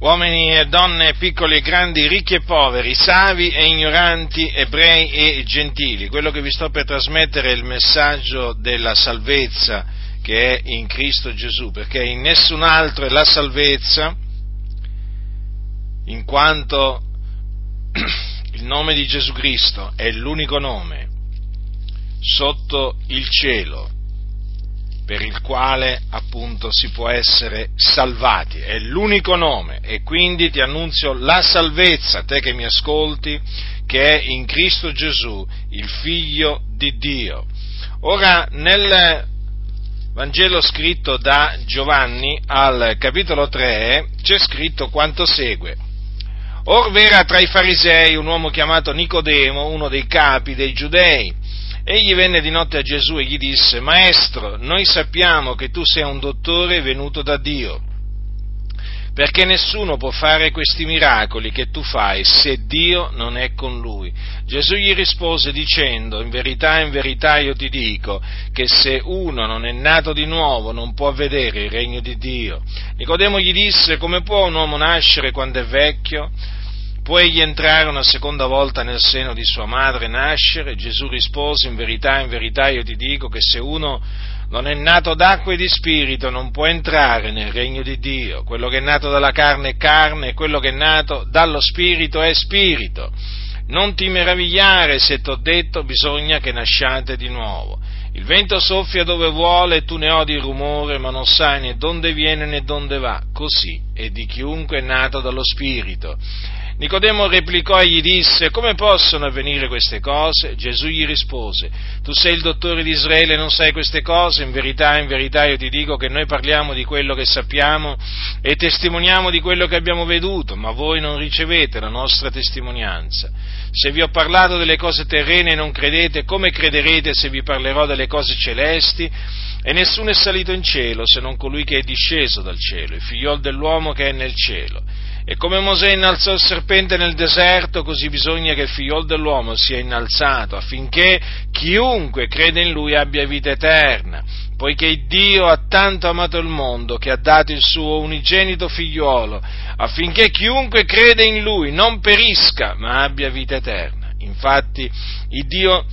uomini e donne, piccoli e grandi, ricchi e poveri, savi e ignoranti, ebrei e gentili. Quello che vi sto per trasmettere è il messaggio della salvezza che è in Cristo Gesù, perché in nessun altro è la salvezza, in quanto il nome di Gesù Cristo è l'unico nome sotto il cielo per il quale appunto si può essere salvati. È l'unico nome e quindi ti annunzio la salvezza, te che mi ascolti, che è in Cristo Gesù, il figlio di Dio. Ora nel Vangelo scritto da Giovanni al capitolo 3 c'è scritto quanto segue. Or v'era tra i farisei un uomo chiamato Nicodemo, uno dei capi dei giudei, Egli venne di notte a Gesù e gli disse, Maestro, noi sappiamo che tu sei un dottore venuto da Dio, perché nessuno può fare questi miracoli che tu fai se Dio non è con lui. Gesù gli rispose dicendo, in verità, in verità io ti dico che se uno non è nato di nuovo non può vedere il regno di Dio. Nicodemo gli disse, come può un uomo nascere quando è vecchio? Può egli entrare una seconda volta nel seno di sua madre e nascere? Gesù rispose, in verità, in verità io ti dico che se uno non è nato d'acqua e di spirito non può entrare nel regno di Dio. Quello che è nato dalla carne è carne e quello che è nato dallo spirito è spirito. Non ti meravigliare se t'ho detto bisogna che nasciate di nuovo. Il vento soffia dove vuole e tu ne odi il rumore, ma non sai né dove viene né dove va. Così è di chiunque è nato dallo spirito. Nicodemo replicò e gli disse, come possono avvenire queste cose? Gesù gli rispose, tu sei il dottore di Israele e non sai queste cose? In verità, in verità io ti dico che noi parliamo di quello che sappiamo e testimoniamo di quello che abbiamo veduto, ma voi non ricevete la nostra testimonianza. Se vi ho parlato delle cose terrene e non credete, come crederete se vi parlerò delle cose celesti? E nessuno è salito in cielo se non colui che è disceso dal cielo, il figliol dell'uomo che è nel cielo. E come Mosè innalzò il serpente nel deserto, così bisogna che il figliol dell'uomo sia innalzato, affinché chiunque crede in lui abbia vita eterna, poiché Dio ha tanto amato il mondo che ha dato il suo unigenito figliuolo, affinché chiunque crede in lui non perisca, ma abbia vita eterna. Infatti, il Dio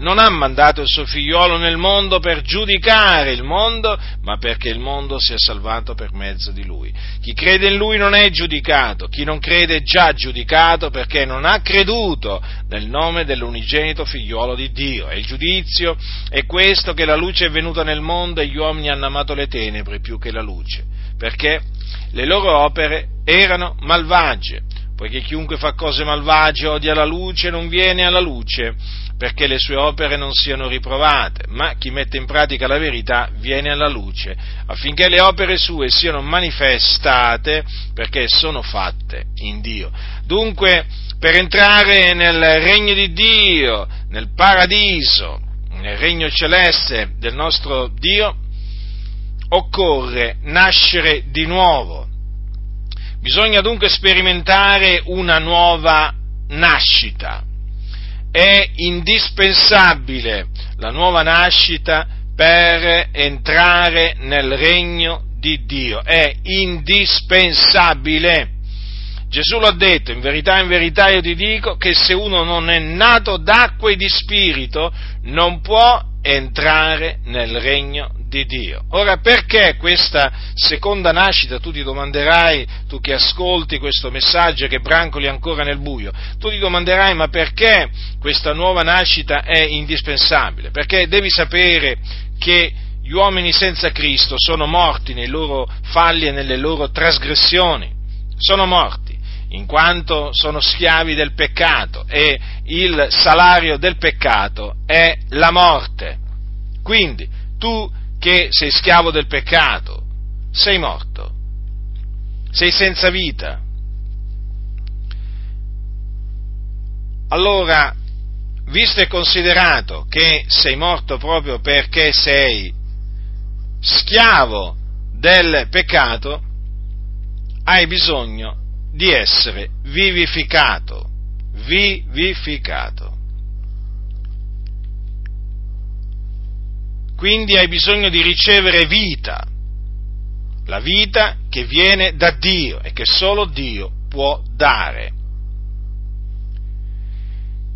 non ha mandato il suo figliolo nel mondo per giudicare il mondo, ma perché il mondo sia salvato per mezzo di lui. Chi crede in lui non è giudicato, chi non crede è già giudicato perché non ha creduto nel nome dell'unigenito figliolo di Dio. E il giudizio è questo che la luce è venuta nel mondo e gli uomini hanno amato le tenebre più che la luce, perché le loro opere erano malvagie poiché chiunque fa cose malvagie odia la luce non viene alla luce, perché le sue opere non siano riprovate, ma chi mette in pratica la verità viene alla luce, affinché le opere sue siano manifestate, perché sono fatte in Dio. Dunque, per entrare nel regno di Dio, nel paradiso, nel regno celeste del nostro Dio, occorre nascere di nuovo Bisogna dunque sperimentare una nuova nascita. È indispensabile la nuova nascita per entrare nel regno di Dio. È indispensabile. Gesù l'ha detto, in verità, in verità io ti dico che se uno non è nato d'acqua e di spirito non può entrare nel regno di Dio. Ora perché questa seconda nascita, tu ti domanderai, tu che ascolti questo messaggio che brancoli ancora nel buio, tu ti domanderai ma perché questa nuova nascita è indispensabile? Perché devi sapere che gli uomini senza Cristo sono morti nei loro falli e nelle loro trasgressioni, sono morti in quanto sono schiavi del peccato e il salario del peccato è la morte. Quindi tu che sei schiavo del peccato, sei morto, sei senza vita. Allora, visto e considerato che sei morto proprio perché sei schiavo del peccato, hai bisogno di essere vivificato, vivificato. Quindi hai bisogno di ricevere vita, la vita che viene da Dio e che solo Dio può dare.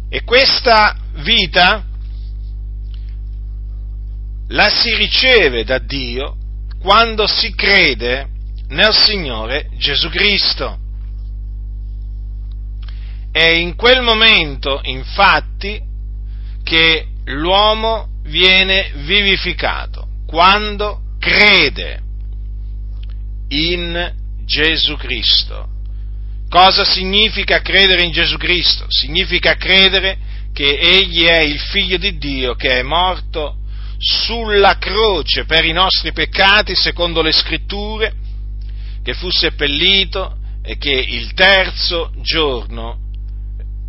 E questa vita la si riceve da Dio quando si crede nel Signore Gesù Cristo. È in quel momento, infatti, che l'uomo viene vivificato, quando crede in Gesù Cristo. Cosa significa credere in Gesù Cristo? Significa credere che Egli è il Figlio di Dio che è morto sulla croce per i nostri peccati, secondo le scritture, che fu seppellito e che il terzo giorno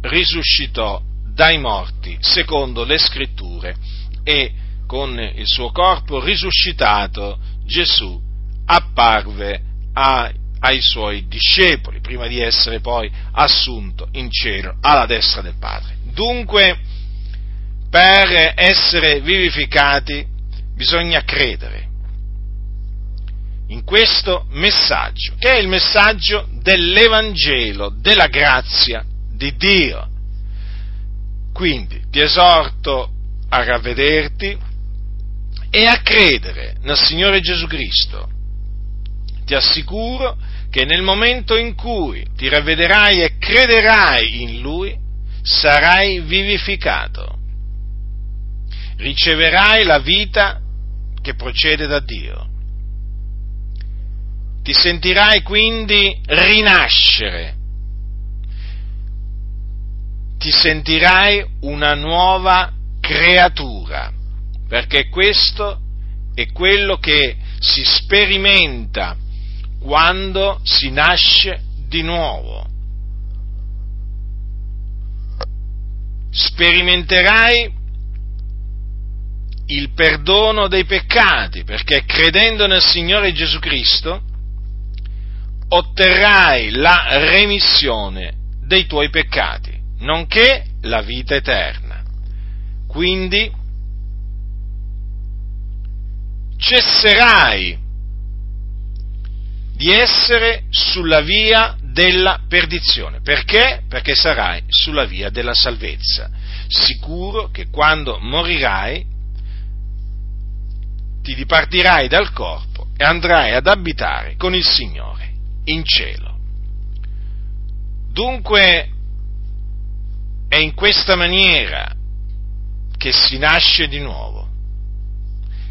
risuscitò dai morti, secondo le scritture, e con il suo corpo risuscitato Gesù apparve a, ai suoi discepoli, prima di essere poi assunto in cielo alla destra del Padre. Dunque, per essere vivificati bisogna credere in questo messaggio, che è il messaggio dell'Evangelo, della grazia di Dio. Quindi ti esorto a ravvederti e a credere nel Signore Gesù Cristo. Ti assicuro che nel momento in cui ti ravvederai e crederai in Lui, sarai vivificato. Riceverai la vita che procede da Dio. Ti sentirai quindi rinascere. Ti sentirai una nuova creatura, perché questo è quello che si sperimenta quando si nasce di nuovo. Sperimenterai il perdono dei peccati, perché credendo nel Signore Gesù Cristo otterrai la remissione dei tuoi peccati, nonché la vita eterna. Quindi cesserai di essere sulla via della perdizione. Perché? Perché sarai sulla via della salvezza. Sicuro che quando morirai ti dipartirai dal corpo e andrai ad abitare con il Signore in cielo. Dunque è in questa maniera che si nasce di nuovo,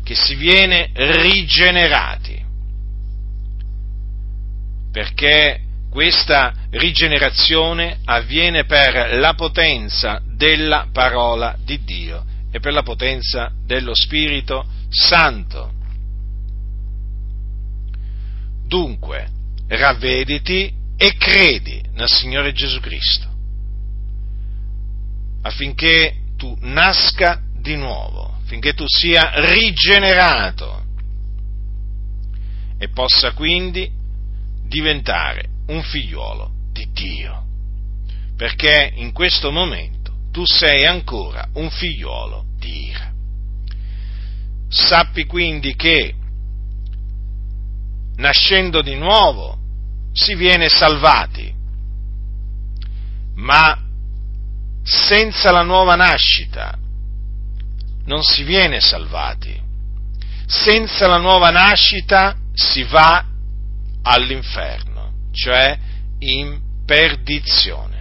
che si viene rigenerati perché questa rigenerazione avviene per la potenza della parola di Dio e per la potenza dello Spirito Santo. Dunque, ravvediti e credi nel Signore Gesù Cristo, affinché tu nasca di nuovo, affinché tu sia rigenerato e possa quindi diventare un figliuolo di Dio. Perché in questo momento tu sei ancora un figliuolo di ira. Sappi quindi che nascendo di nuovo si viene salvati, ma senza la nuova nascita non si viene salvati. Senza la nuova nascita si va all'inferno, cioè in perdizione.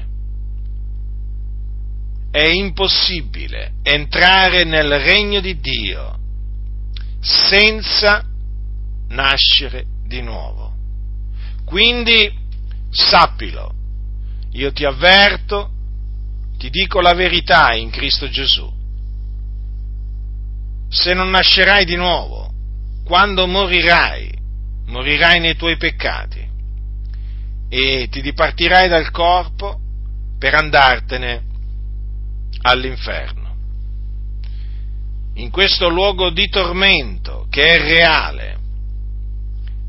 È impossibile entrare nel regno di Dio senza nascere di nuovo. Quindi sappilo, io ti avverto, ti dico la verità in Cristo Gesù. Se non nascerai di nuovo, quando morirai, morirai nei tuoi peccati e ti dipartirai dal corpo per andartene all'inferno. In questo luogo di tormento che è reale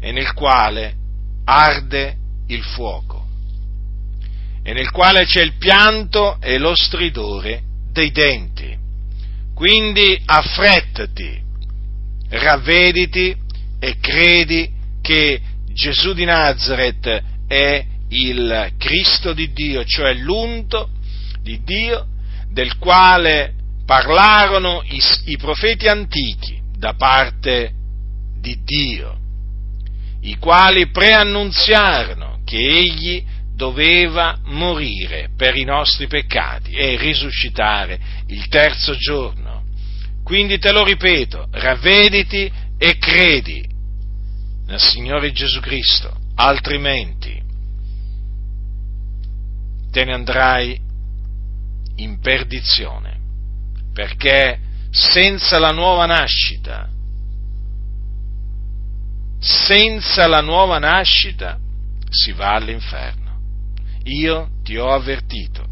e nel quale arde il fuoco e nel quale c'è il pianto e lo stridore dei denti. Quindi affrettati, ravvediti e credi che Gesù di Nazareth è il Cristo di Dio, cioè l'unto di Dio del quale parlarono i, i profeti antichi da parte di Dio, i quali preannunziarono che egli doveva morire per i nostri peccati e risuscitare il terzo giorno. Quindi te lo ripeto, ravvediti e credi nel Signore Gesù Cristo, altrimenti te ne andrai in perdizione, perché senza la nuova nascita, senza la nuova nascita si va all'inferno. Io ti ho avvertito